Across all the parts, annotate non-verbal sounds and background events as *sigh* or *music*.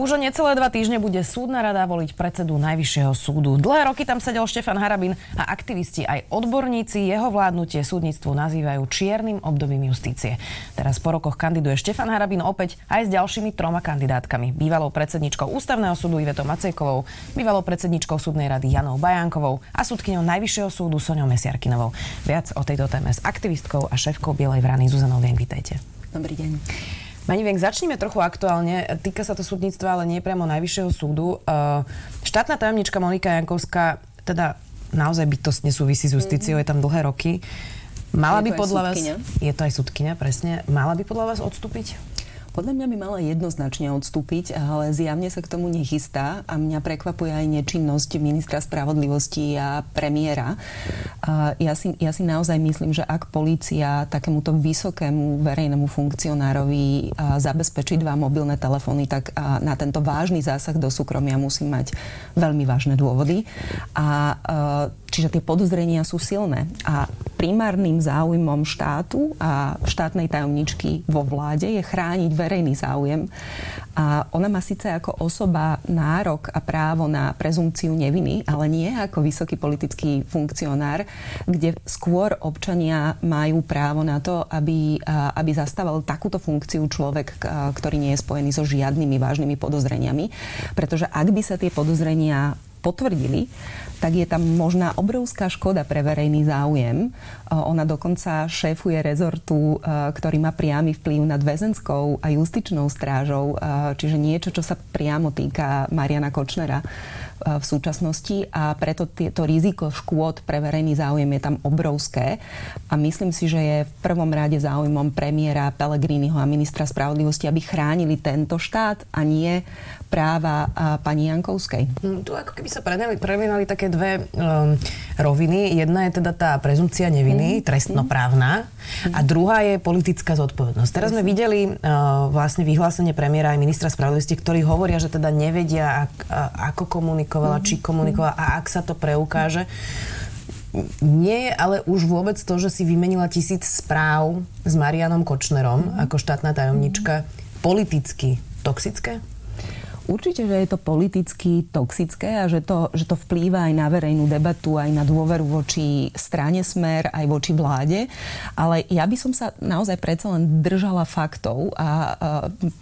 Už o necelé dva týždne bude súdna rada voliť predsedu Najvyššieho súdu. Dlhé roky tam sedel Štefan Harabin a aktivisti aj odborníci jeho vládnutie súdnictvu nazývajú čiernym obdobím justície. Teraz po rokoch kandiduje Štefan Harabin opäť aj s ďalšími troma kandidátkami. Bývalou predsedničkou Ústavného súdu Ivetou Macejkovou, bývalou predsedničkou súdnej rady Janou Bajánkovou a súdkyňou Najvyššieho súdu Soňou Mesiarkinovou. Viac o tejto téme s aktivistkou a šéfkou Bielej vrany Zuzanou Vien. Dobrý deň. Pani Venk, začneme trochu aktuálne. Týka sa to súdnictva, ale nie priamo Najvyššieho súdu. Uh, štátna tajomnička Monika Jankovská, teda naozaj bytostne súvisí s justíciou, mm. je tam dlhé roky. Mala je by podľa vás... Je to aj súdkynia, presne. Mala by podľa vás odstúpiť? Podľa mňa by mala jednoznačne odstúpiť, ale zjavne sa k tomu nechystá a mňa prekvapuje aj nečinnosť ministra spravodlivosti a premiéra. A ja, si, ja si naozaj myslím, že ak polícia takémuto vysokému verejnému funkcionárovi zabezpečí dva mobilné telefóny, tak na tento vážny zásah do súkromia musí mať veľmi vážne dôvody. A Čiže tie podozrenia sú silné. A primárnym záujmom štátu a štátnej tajomničky vo vláde je chrániť verejný záujem. A ona má síce ako osoba nárok a právo na prezumciu neviny, ale nie ako vysoký politický funkcionár, kde skôr občania majú právo na to, aby, aby zastával takúto funkciu človek, ktorý nie je spojený so žiadnymi vážnymi podozreniami. Pretože ak by sa tie podozrenia potvrdili, tak je tam možná obrovská škoda pre verejný záujem. Ona dokonca šéfuje rezortu, ktorý má priamy vplyv nad väzenskou a justičnou strážou, čiže niečo, čo sa priamo týka Mariana Kočnera v súčasnosti a preto to riziko škôd pre verejný záujem je tam obrovské a myslím si, že je v prvom rade záujmom premiéra Pellegriniho a ministra spravodlivosti, aby chránili tento štát a nie práva pani Jankovskej. Hm, tu ako keby sa prelinali také dve um, roviny. Jedna je teda tá prezumcia neviny, mm. trestnoprávna mm. a druhá je politická zodpovednosť. Teraz sme videli uh, vlastne vyhlásenie premiéra aj ministra spravodlivosti, ktorí hovoria, že teda nevedia, ak, ako komunikovala, mm. či komunikovala a ak sa to preukáže. Nie je ale už vôbec to, že si vymenila tisíc správ s Marianom Kočnerom mm. ako štátna tajomnička politicky toxické? Určite, že je to politicky toxické a že to, že to vplýva aj na verejnú debatu, aj na dôveru voči strane Smer, aj voči vláde. Ale ja by som sa naozaj predsa len držala faktov a, a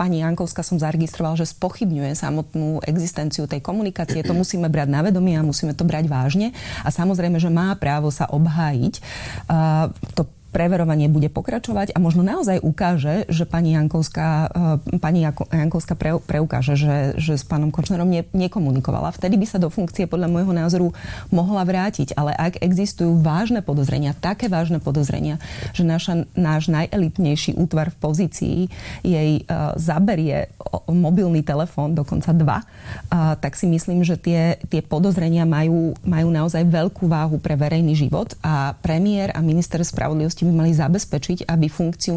pani Jankovská som zaregistroval, že spochybňuje samotnú existenciu tej komunikácie. To musíme brať na vedomie a musíme to brať vážne. A samozrejme, že má právo sa obhájiť. A to preverovanie bude pokračovať a možno naozaj ukáže, že pani Jankovská, eh, pani Jankovská pre, preukáže, že, že s pánom Kočnerom ne, nekomunikovala. Vtedy by sa do funkcie podľa môjho názoru mohla vrátiť. Ale ak existujú vážne podozrenia, také vážne podozrenia, že naša, náš najelitnejší útvar v pozícii jej uh, zaberie mobilný telefón, dokonca dva, uh, tak si myslím, že tie, tie podozrenia majú, majú naozaj veľkú váhu pre verejný život a premiér a minister spravodlivosti spoločnosti by mali zabezpečiť, aby, funkciu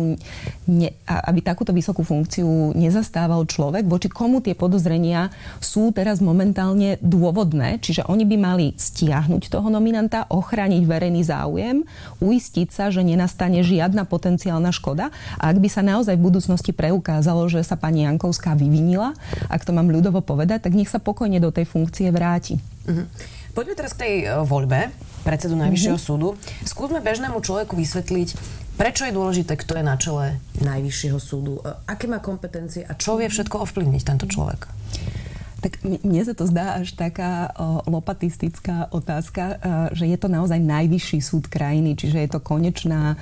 ne, aby takúto vysokú funkciu nezastával človek, voči komu tie podozrenia sú teraz momentálne dôvodné. Čiže oni by mali stiahnuť toho nominanta, ochrániť verejný záujem, uistiť sa, že nenastane žiadna potenciálna škoda. A ak by sa naozaj v budúcnosti preukázalo, že sa pani Jankovská vyvinila, ak to mám ľudovo povedať, tak nech sa pokojne do tej funkcie vráti. Uh-huh. Poďme teraz k tej e, voľbe predsedu Najvyššieho mm-hmm. súdu. Skúsme bežnému človeku vysvetliť, prečo je dôležité, kto je na čele Najvyššieho súdu, e, aké má kompetencie a čo vie všetko ovplyvniť tento človek. Tak mne sa to zdá až taká lopatistická otázka, a, že je to naozaj najvyšší súd krajiny, čiže je to konečná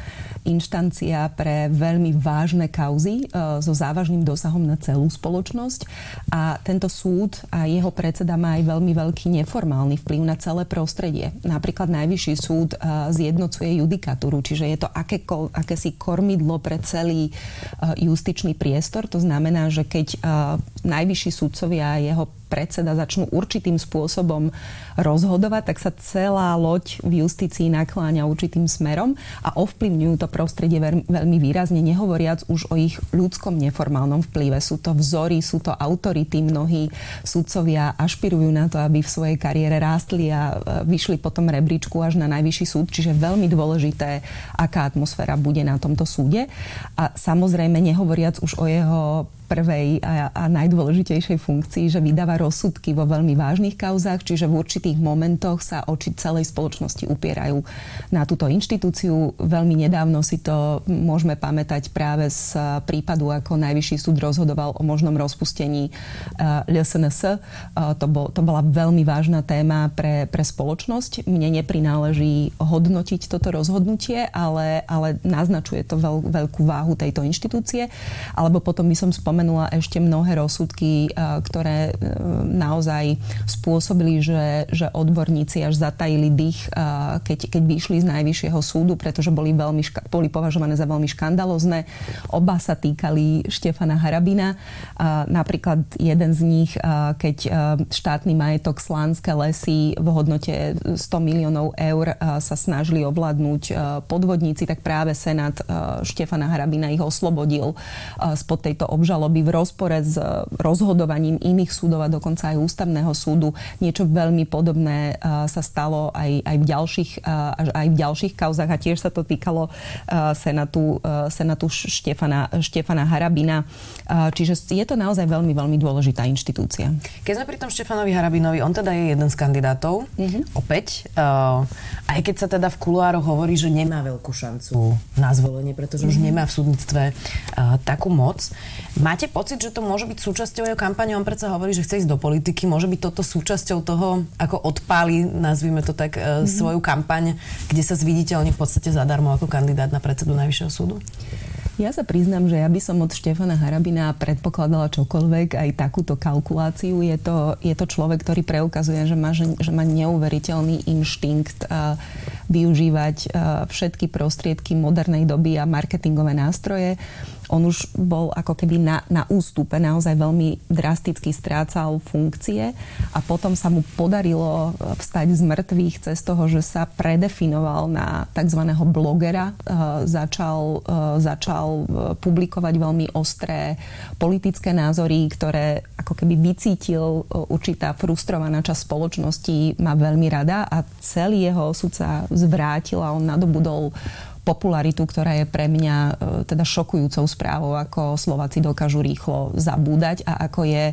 inštancia pre veľmi vážne kauzy a, so závažným dosahom na celú spoločnosť. A tento súd a jeho predseda má aj veľmi veľký neformálny vplyv na celé prostredie. Napríklad najvyšší súd a, zjednocuje judikatúru, čiže je to akéko, akési kormidlo pre celý justičný priestor. To znamená, že keď najvyšší súdcovia a jeho help predseda začnú určitým spôsobom rozhodovať, tak sa celá loď v justícii nakláňa určitým smerom a ovplyvňujú to prostredie veľmi výrazne, nehovoriac už o ich ľudskom neformálnom vplyve. Sú to vzory, sú to autority, mnohí sudcovia ašpirujú na to, aby v svojej kariére rástli a e, vyšli potom rebríčku až na najvyšší súd, čiže veľmi dôležité, aká atmosféra bude na tomto súde. A samozrejme, nehovoriac už o jeho prvej a, a najdôležitejšej funkcii, že vydáva rozsudky vo veľmi vážnych kauzách, čiže v určitých momentoch sa oči celej spoločnosti upierajú na túto inštitúciu. Veľmi nedávno si to môžeme pamätať práve z prípadu, ako Najvyšší súd rozhodoval o možnom rozpustení uh, LSNS. Uh, to, bol, to bola veľmi vážna téma pre, pre spoločnosť. Mne neprináleží hodnotiť toto rozhodnutie, ale, ale naznačuje to veľ, veľkú váhu tejto inštitúcie. Alebo potom by som spomenul spomenula ešte mnohé rozsudky, ktoré e, naozaj spôsobili, že, že odborníci až zatajili dých, keď, keď vyšli z Najvyššieho súdu, pretože boli, veľmi, boli považované za veľmi škandalozne. Oba sa týkali Štefana Harabina. Napríklad jeden z nich, keď štátny majetok Slánske lesy v hodnote 100 miliónov eur sa snažili ovládnuť podvodníci, tak práve Senát Štefana Harabina ich oslobodil spod tejto obžaloby by v rozpore s rozhodovaním iných súdov a dokonca aj ústavného súdu. Niečo veľmi podobné sa stalo aj, aj, v, ďalších, aj v ďalších kauzach a tiež sa to týkalo senátu, senátu Štefana, Štefana Harabina. Čiže je to naozaj veľmi, veľmi dôležitá inštitúcia. Keď sme pri tom Štefanovi Harabinovi, on teda je jeden z kandidátov, mm-hmm. opäť. Aj keď sa teda v kuloároch hovorí, že nemá veľkú šancu na zvolenie, pretože mm-hmm. už nemá v súdnictve takú moc. Máte Máte pocit, že to môže byť súčasťou jeho kampane? On predsa hovorí, že chce ísť do politiky. Môže byť toto súčasťou toho, ako odpáli, nazvime to tak, mm-hmm. svoju kampaň, kde sa zviditeľní v podstate zadarmo ako kandidát na predsedu Najvyššieho súdu? Ja sa priznám, že ja by som od Štefana Harabina predpokladala čokoľvek, aj takúto kalkuláciu. Je to, je to človek, ktorý preukazuje, že má, že, že má neuveriteľný inštinkt uh, využívať uh, všetky prostriedky modernej doby a marketingové nástroje on už bol ako keby na, na ústupe, naozaj veľmi drasticky strácal funkcie a potom sa mu podarilo e, vstať z mŕtvych cez toho, že sa predefinoval na tzv. blogera, e, začal, e, začal publikovať veľmi ostré politické názory, ktoré ako keby vycítil určitá frustrovaná časť spoločnosti, má veľmi rada a celý jeho osud sa zvrátil a on nadobudol popularitu, ktorá je pre mňa e, teda šokujúcou správou, ako Slováci dokážu rýchlo zabúdať a ako je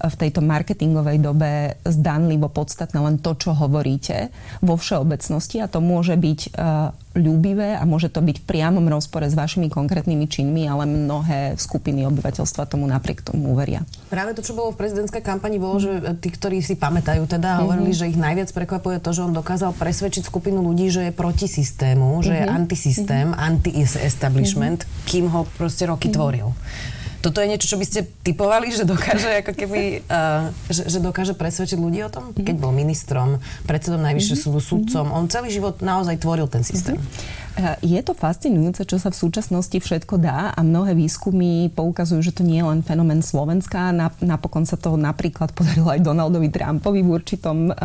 v tejto marketingovej dobe zdanlivo podstatné len to, čo hovoríte vo všeobecnosti a to môže byť e, ľúbivé a môže to byť v priamom rozpore s vašimi konkrétnymi činmi, ale mnohé skupiny obyvateľstva tomu napriek tomu uveria. Práve to, čo bolo v prezidentskej kampani, bolo, že tí, ktorí si pamätajú teda, hovorili, mm-hmm. že ich najviac prekvapuje to, že on dokázal presvedčiť skupinu ľudí, že je proti systému, že mm-hmm. je antisystém, mm-hmm. anti-establishment, mm-hmm. kým ho proste roky mm-hmm. tvoril. Toto je niečo, čo by ste typovali, že dokáže, ako keby, uh, že, že dokáže presvedčiť ľudí o tom? Keď bol ministrom, predsedom Najvyššieho súdu, sudcom, on celý život naozaj tvoril ten systém. Eh, je to fascinujúce, čo sa v súčasnosti všetko dá a mnohé výskumy poukazujú, že to nie je len fenomén Slovenska. Napokon sa to napríklad podarilo aj Donaldovi Trumpovi v určitom, eh,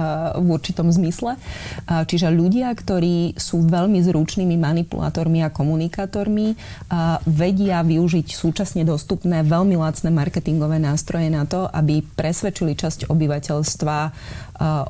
v určitom zmysle. Eh, čiže ľudia, ktorí sú veľmi zručnými manipulátormi a komunikátormi, vedia využiť súčasne dostupné veľmi lacné marketingové nástroje na to, aby presvedčili časť obyvateľstva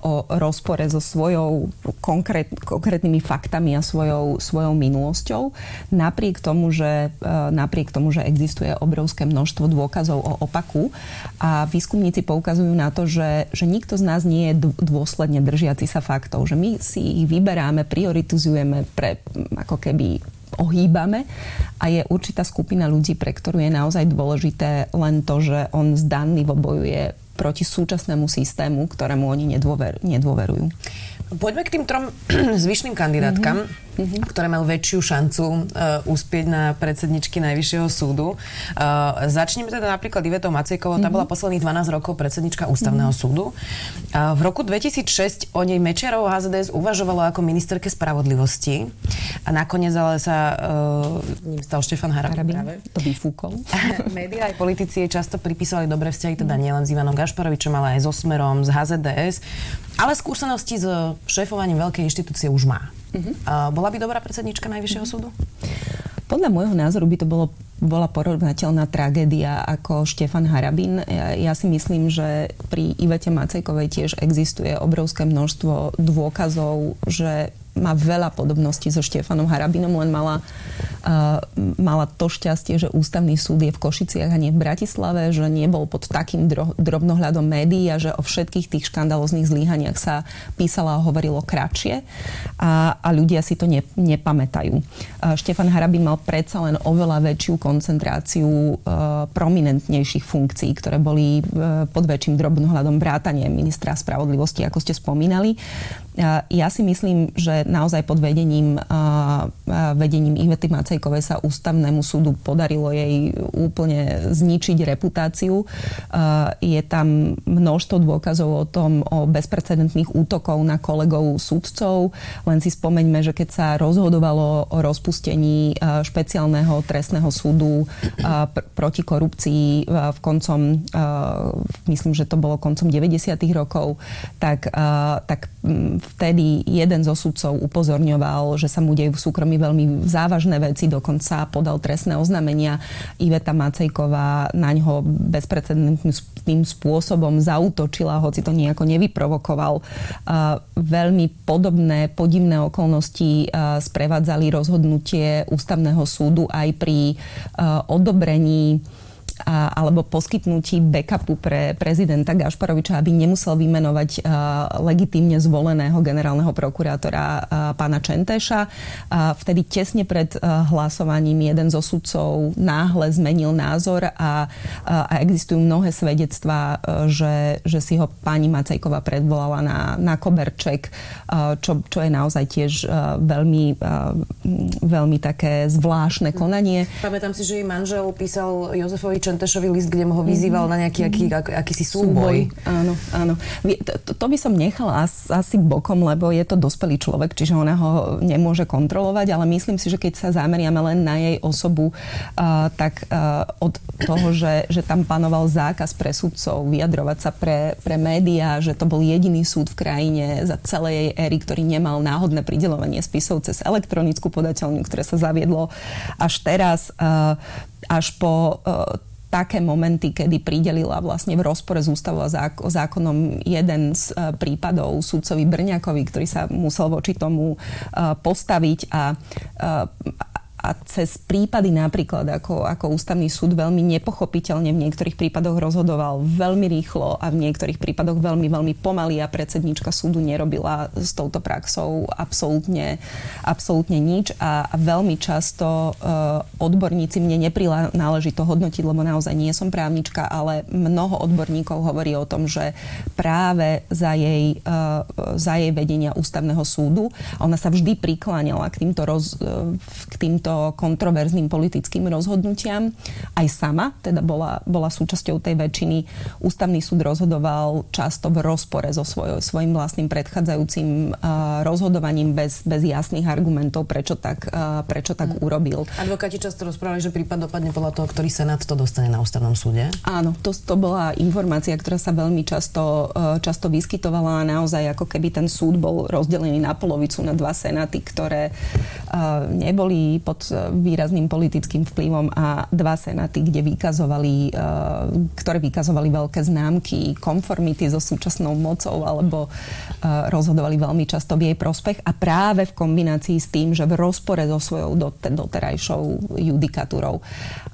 o rozpore so svojou konkrét, konkrétnymi faktami a svojou, svojou minulosťou. Napriek tomu, že, napriek tomu, že existuje obrovské množstvo dôkazov o opaku a výskumníci poukazujú na to, že, že nikto z nás nie je dôsledne držiaci sa faktov, že my si ich vyberáme, prioritizujeme pre ako keby ohýbame a je určitá skupina ľudí, pre ktorú je naozaj dôležité len to, že on zdanlivo bojuje proti súčasnému systému, ktorému oni nedôver, nedôverujú. Poďme k tým trom *clears throat* zvyšným kandidátkam. Mm-hmm. Mm-hmm. ktoré majú väčšiu šancu uh, uspieť na predsedničky Najvyššieho súdu. Uh, začneme teda napríklad Ivetou Macejkovou, mm-hmm. tá bola posledných 12 rokov predsednička Ústavného mm-hmm. súdu. Uh, v roku 2006 o nej Mečiarov HZDS uvažovalo ako ministerke spravodlivosti a nakoniec ale sa uh, ním stal Štefan Harabin. Harabin to vyfúkol. *laughs* Média aj politici často pripísali dobré vzťahy, teda nielen s Ivanom Gašparovičom, ale aj so Smerom, z HZDS. Ale skúsenosti s šéfovaním veľkej inštitúcie už má. Uh-huh. Uh, bola by dobrá predsednička Najvyššieho uh-huh. súdu? Podľa môjho názoru by to bolo, bola porovnateľná tragédia ako Štefan Harabin. Ja, ja si myslím, že pri Ivete Macejkovej tiež existuje obrovské množstvo dôkazov, že má veľa podobností so Štefanom Harabinom, len mala, uh, mala to šťastie, že ústavný súd je v Košiciach a nie v Bratislave, že nebol pod takým dro, drobnohľadom médií a že o všetkých tých škandalozných zlíhaniach sa písala a hovorilo kratšie a, a ľudia si to ne, nepamätajú. Uh, Štefan Harabin mal predsa len oveľa väčšiu koncentráciu uh, prominentnejších funkcií, ktoré boli uh, pod väčším drobnohľadom vrátanie ministra spravodlivosti, ako ste spomínali. Ja si myslím, že naozaj pod vedením, vedením Ivety Macejkovej sa ústavnému súdu podarilo jej úplne zničiť reputáciu. Je tam množstvo dôkazov o tom, o bezprecedentných útokov na kolegov súdcov. Len si spomeňme, že keď sa rozhodovalo o rozpustení špeciálneho trestného súdu pr- proti korupcii v koncom, myslím, že to bolo koncom 90. rokov, tak, tak vtedy jeden zo sudcov upozorňoval, že sa mu dejú v súkromí veľmi závažné veci, dokonca podal trestné oznámenia. Iveta Macejková na ňo bezprecedentným spôsobom zautočila, hoci to nejako nevyprovokoval. Veľmi podobné podivné okolnosti sprevádzali rozhodnutie ústavného súdu aj pri odobrení a, alebo poskytnutí backupu pre prezidenta Gašparoviča, aby nemusel vymenovať a, legitímne zvoleného generálneho prokurátora a, pána Čenteša. A vtedy tesne pred a, hlasovaním jeden zo sudcov náhle zmenil názor a, a, a existujú mnohé svedectvá, že, že si ho pani Macejková predvolala na, na koberček, a, čo, čo je naozaj tiež a, veľmi, a, veľmi také zvláštne konanie. Pamätám si, že jej manžel písal Jozefovi Čentešový list, kde ho vyzýval mm-hmm. na nejaký aký, ak, akýsi súboj. súboj. Áno, áno. To, to by som nechala as, asi bokom, lebo je to dospelý človek, čiže ona ho nemôže kontrolovať, ale myslím si, že keď sa zameriame len na jej osobu, uh, tak uh, od toho, že, že tam panoval zákaz pre sudcov vyjadrovať sa pre, pre médiá, že to bol jediný súd v krajine za celej jej éry, ktorý nemal náhodné pridelovanie spisov cez elektronickú podateľňu, ktoré sa zaviedlo až teraz, až po také momenty, kedy pridelila vlastne v rozpore s ústavou a zákonom jeden z e, prípadov sudcovi Brňakovi, ktorý sa musel voči tomu e, postaviť a, e, a cez prípady napríklad, ako, ako ústavný súd veľmi nepochopiteľne v niektorých prípadoch rozhodoval veľmi rýchlo a v niektorých prípadoch veľmi, veľmi pomaly a predsednička súdu nerobila s touto praxou absolútne, absolútne nič. A, a veľmi často uh, odborníci, mne neprináleží to hodnotiť, lebo naozaj nie som právnička, ale mnoho odborníkov hovorí o tom, že práve za jej, uh, za jej vedenia ústavného súdu ona sa vždy prikláňala k týmto, roz, uh, k týmto týmto kontroverzným politickým rozhodnutiam. Aj sama teda bola, bola súčasťou tej väčšiny. Ústavný súd rozhodoval často v rozpore so svoj, svojim vlastným predchádzajúcim uh, rozhodovaním bez, bez jasných argumentov, prečo tak, uh, prečo tak hmm. urobil. Advokáti často rozprávali, že prípad dopadne podľa toho, ktorý senát to dostane na ústavnom súde. Áno, to, to bola informácia, ktorá sa veľmi často, uh, často vyskytovala a naozaj ako keby ten súd bol rozdelený na polovicu na dva senáty, ktoré uh, neboli pod pod e, výrazným politickým vplyvom a dva senáty, kde vykazovali, e, ktoré vykazovali veľké známky konformity so súčasnou mocou alebo e, rozhodovali veľmi často v jej prospech a práve v kombinácii s tým, že v rozpore so svojou doterajšou judikatúrou.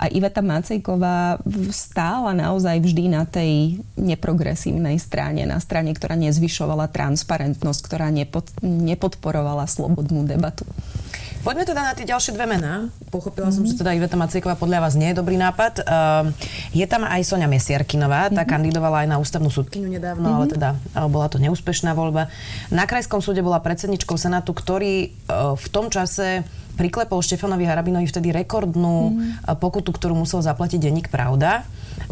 A Iveta Macejková stála naozaj vždy na tej neprogresívnej strane, na strane, ktorá nezvyšovala transparentnosť, ktorá nepod, nepodporovala slobodnú debatu. Poďme teda na tie ďalšie dve mená. Pochopila mm-hmm. som, že teda Iveta Macieková podľa vás nie je dobrý nápad. Uh, je tam aj Sonia Mesiarkinová, tá mm-hmm. kandidovala aj na ústavnú súdkyňu nedávno, mm-hmm. ale teda uh, bola to neúspešná voľba. Na krajskom súde bola predsedničkou Senátu, ktorý uh, v tom čase priklepol Štefanovi Harabinovi vtedy rekordnú mm. pokutu, ktorú musel zaplatiť denník Pravda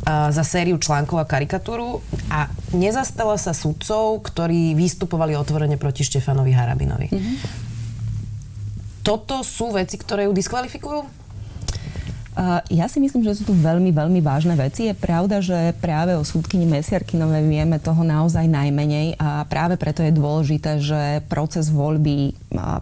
za sériu článkov a karikatúru a nezastala sa sudcov, ktorí vystupovali otvorene proti Štefanovi Harabinovi. Mm-hmm toto sú veci, ktoré ju diskvalifikujú? Ja si myslím, že sú tu veľmi, veľmi vážne veci. Je pravda, že práve o súdkyni Mesiarkinovej vieme toho naozaj najmenej a práve preto je dôležité, že proces voľby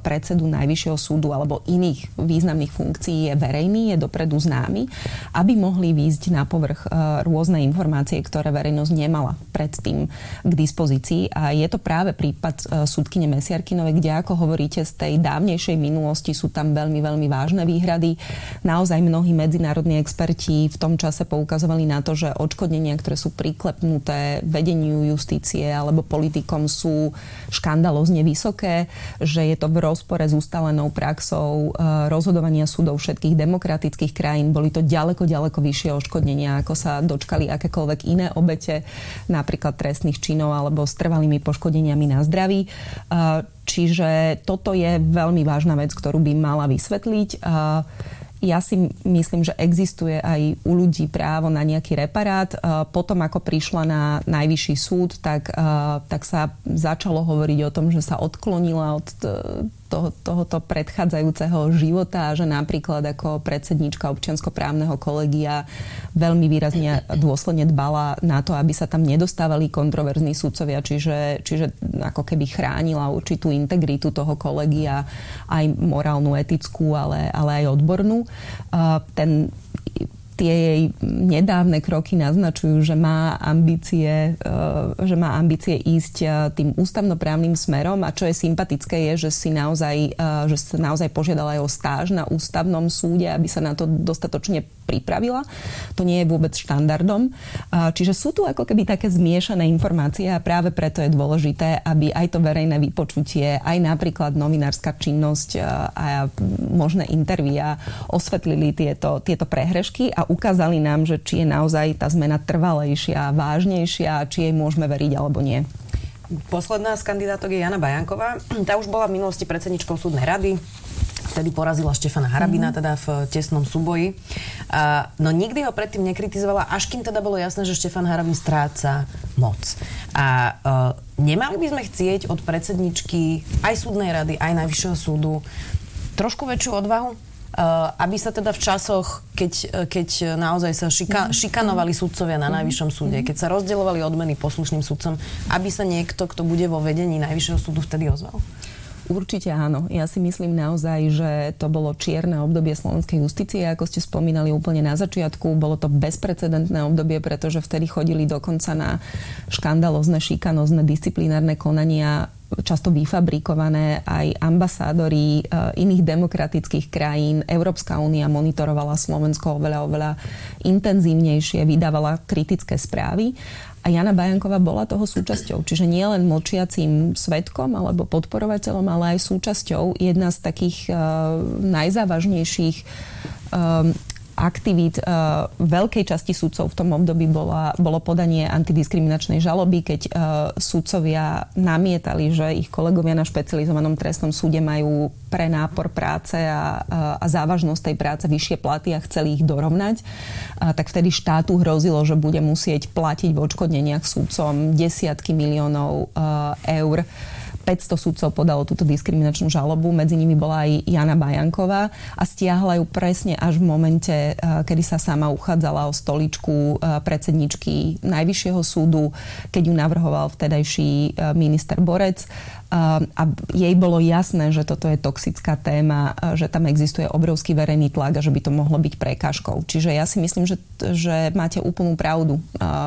predsedu Najvyššieho súdu alebo iných významných funkcií je verejný, je dopredu známy, aby mohli výjsť na povrch rôzne informácie, ktoré verejnosť nemala predtým k dispozícii. A je to práve prípad súdkyne Mesiarkinovej, kde, ako hovoríte, z tej dávnejšej minulosti sú tam veľmi, veľmi vážne výhrady. Naozaj mnohí medzinárodní experti v tom čase poukazovali na to, že odškodnenia, ktoré sú priklepnuté vedeniu justície alebo politikom sú škandalozne vysoké, že je to v rozpore s ustalenou praxou eh, rozhodovania súdov všetkých demokratických krajín. Boli to ďaleko, ďaleko vyššie odškodnenia, ako sa dočkali akékoľvek iné obete, napríklad trestných činov alebo s trvalými poškodeniami na zdraví. Eh, čiže toto je veľmi vážna vec, ktorú by mala vysvetliť. Ja si myslím, že existuje aj u ľudí právo na nejaký reparát. E, potom, ako prišla na najvyšší súd, tak, e, tak sa začalo hovoriť o tom, že sa odklonila od toho, tohoto predchádzajúceho života, že napríklad ako predsednička občianskoprávneho kolegia veľmi výrazne dôsledne dbala na to, aby sa tam nedostávali kontroverzní sudcovia, čiže, čiže ako keby chránila určitú integritu toho kolegia, aj morálnu, etickú, ale, ale aj odbornú. Ten tie jej nedávne kroky naznačujú, že má ambície, e, že má ambície ísť e, tým ústavnoprávnym smerom a čo je sympatické je, že si naozaj, e, že sa naozaj požiadala aj o stáž na ústavnom súde, aby sa na to dostatočne pripravila. To nie je vôbec štandardom. Čiže sú tu ako keby také zmiešané informácie a práve preto je dôležité, aby aj to verejné vypočutie, aj napríklad novinárska činnosť a možné intervíja osvetlili tieto, tieto prehrešky a ukázali nám, že či je naozaj tá zmena trvalejšia, vážnejšia, či jej môžeme veriť alebo nie. Posledná z kandidátok je Jana Bajanková. Tá už bola v minulosti predsedničkou súdnej rady vtedy porazila Štefana Harabina mm. teda v tesnom súboji. A, no nikdy ho predtým nekritizovala, až kým teda bolo jasné, že Štefan Harabin stráca moc. A uh, nemali by sme chcieť od predsedničky aj súdnej rady, aj Najvyššieho súdu trošku väčšiu odvahu? Uh, aby sa teda v časoch, keď, keď naozaj sa šika, mhm. šikanovali sudcovia na mhm. Najvyššom súde, mhm. keď sa rozdielovali odmeny poslušným sudcom, aby sa niekto, kto bude vo vedení Najvyššieho súdu, vtedy ozval? Určite áno. Ja si myslím naozaj, že to bolo čierne obdobie slovenskej justície, ako ste spomínali úplne na začiatku. Bolo to bezprecedentné obdobie, pretože vtedy chodili dokonca na škandalozne, šikanozne disciplinárne konania často vyfabrikované aj ambasádori e, iných demokratických krajín. Európska únia monitorovala Slovensko oveľa, oveľa intenzívnejšie, vydávala kritické správy. A Jana Bajanková bola toho súčasťou. Čiže nie len mlčiacím svetkom alebo podporovateľom, ale aj súčasťou. Jedna z takých uh, najzávažnejších um, aktivít uh, veľkej časti sudcov v tom období bola, bolo podanie antidiskriminačnej žaloby, keď uh, sudcovia namietali, že ich kolegovia na špecializovanom trestnom súde majú pre nápor práce a, uh, a závažnosť tej práce vyššie platy a chceli ich dorovnať, uh, tak vtedy štátu hrozilo, že bude musieť platiť v odškodneniach sudcom desiatky miliónov uh, eur 500 sudcov podalo túto diskriminačnú žalobu, medzi nimi bola aj Jana Bajanková a stiahla ju presne až v momente, eh, kedy sa sama uchádzala o stoličku eh, predsedničky Najvyššieho súdu, keď ju navrhoval vtedajší eh, minister Borec a jej bolo jasné, že toto je toxická téma, že tam existuje obrovský verejný tlak a že by to mohlo byť prekážkou. Čiže ja si myslím, že, že máte úplnú pravdu.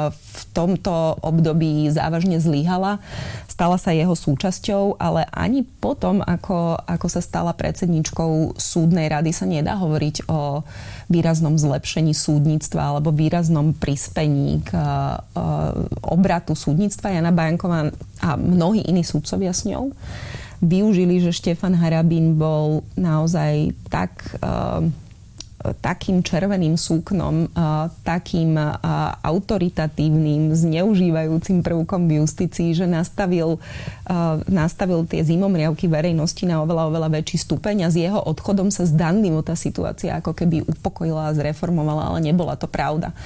V tomto období závažne zlyhala, stala sa jeho súčasťou, ale ani potom, ako, ako sa stala predsedničkou súdnej rady, sa nedá hovoriť o výraznom zlepšení súdnictva alebo výraznom prispení k obratu súdnictva. Jana Bajanková a mnohí iní súdcovia s ňou využili, že Štefan Harabín bol naozaj tak uh, takým červeným súknom, takým autoritatívnym, zneužívajúcim prvkom v justícii, že nastavil, nastavil tie zimomriavky verejnosti na oveľa, oveľa väčší stupeň a s jeho odchodom sa zdanlivo tá situácia ako keby upokojila a zreformovala, ale nebola to pravda.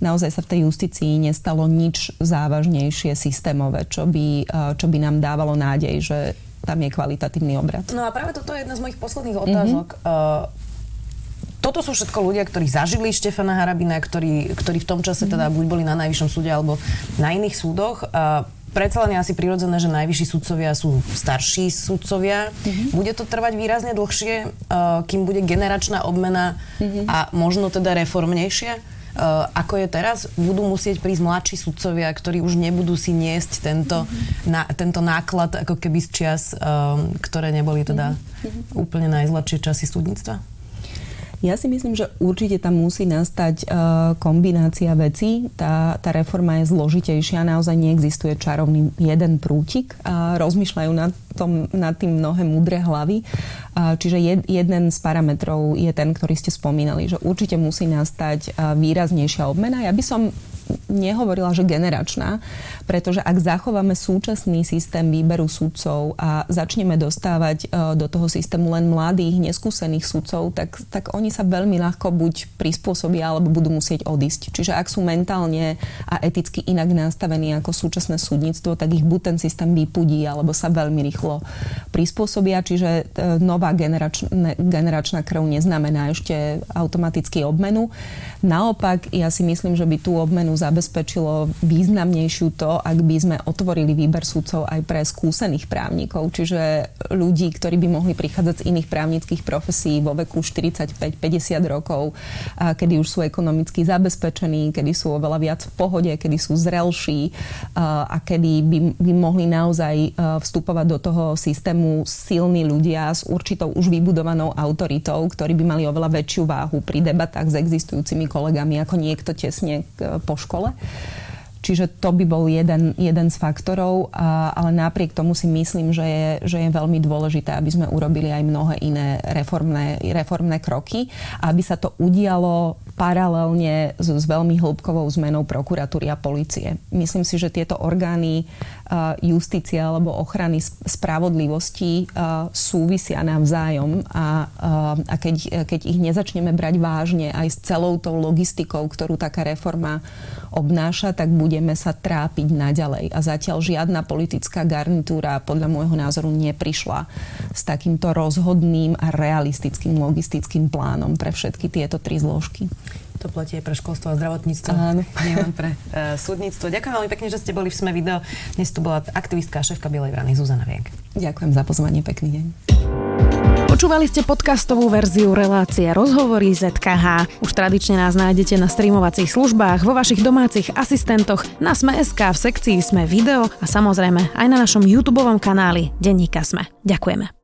Naozaj sa v tej justícii nestalo nič závažnejšie systémové, čo by, čo by nám dávalo nádej, že tam je kvalitatívny obrad. No a práve toto je jedna z mojich posledných otázok. Mm-hmm. Uh, toto sú všetko ľudia, ktorí zažili Štefana Harabina, ktorí, ktorí v tom čase teda buď boli na najvyššom súde alebo na iných súdoch. A predsa len je asi prirodzené, že najvyšší sudcovia sú starší sudcovia. Mm-hmm. Bude to trvať výrazne dlhšie, uh, kým bude generačná obmena mm-hmm. a možno teda reformnejšia? Uh, ako je teraz, budú musieť prísť mladší sudcovia, ktorí už nebudú si niesť tento, mm-hmm. na, tento náklad ako keby z čias, um, ktoré neboli teda mm-hmm. úplne najzladšie časy súdnictva? Ja si myslím, že určite tam musí nastať uh, kombinácia vecí. Tá, tá reforma je zložitejšia, naozaj neexistuje čarovný jeden prútik. Rozmýšľajú nad, tom, nad tým mnohé mudré hlavy. Uh, čiže jed, jeden z parametrov je ten, ktorý ste spomínali, že určite musí nastať uh, výraznejšia obmena. Ja by som nehovorila, že generačná, pretože ak zachováme súčasný systém výberu sudcov a začneme dostávať uh, do toho systému len mladých, neskúsených sudcov, tak, tak oni sa veľmi ľahko buď prispôsobia, alebo budú musieť odísť. Čiže ak sú mentálne a eticky inak nastavení ako súčasné súdnictvo, tak ich buď ten systém vypudí, alebo sa veľmi rýchlo prispôsobia. Čiže e, nová generačná, generačná krv neznamená ešte automaticky obmenu. Naopak, ja si myslím, že by tú obmenu zabezpečilo významnejšiu to, ak by sme otvorili výber sudcov aj pre skúsených právnikov, čiže ľudí, ktorí by mohli prichádzať z iných právnických profesí vo veku 45 50 rokov, kedy už sú ekonomicky zabezpečení, kedy sú oveľa viac v pohode, kedy sú zrelší a kedy by, by mohli naozaj vstupovať do toho systému silní ľudia s určitou už vybudovanou autoritou, ktorí by mali oveľa väčšiu váhu pri debatách s existujúcimi kolegami ako niekto tesne po škole. Čiže to by bol jeden, jeden z faktorov, a, ale napriek tomu si myslím, že je, že je veľmi dôležité, aby sme urobili aj mnohé iné reformné, reformné kroky, aby sa to udialo paralelne s, s veľmi hĺbkovou zmenou prokuratúry a policie. Myslím si, že tieto orgány uh, justície alebo ochrany spravodlivosti uh, súvisia navzájom a, uh, a keď, keď ich nezačneme brať vážne aj s celou tou logistikou, ktorú taká reforma obnáša, tak budeme sa trápiť naďalej. A zatiaľ žiadna politická garnitúra podľa môjho názoru neprišla s takýmto rozhodným a realistickým logistickým plánom pre všetky tieto tri zložky. To platí aj pre školstvo a zdravotníctvo. Áno. *laughs* Nie len pre uh, súdnictvo. Ďakujem veľmi pekne, že ste boli v Sme video. Dnes tu bola aktivistka a šéfka Bielej vrany Zuzana Viek. Ďakujem za pozvanie. Pekný deň. Počúvali ste podcastovú verziu relácie Rozhovory ZKH. Už tradične nás nájdete na streamovacích službách, vo vašich domácich asistentoch, na Sme.sk, v sekcii Sme video a samozrejme aj na našom YouTube kanáli Denníka Sme. Ďakujeme.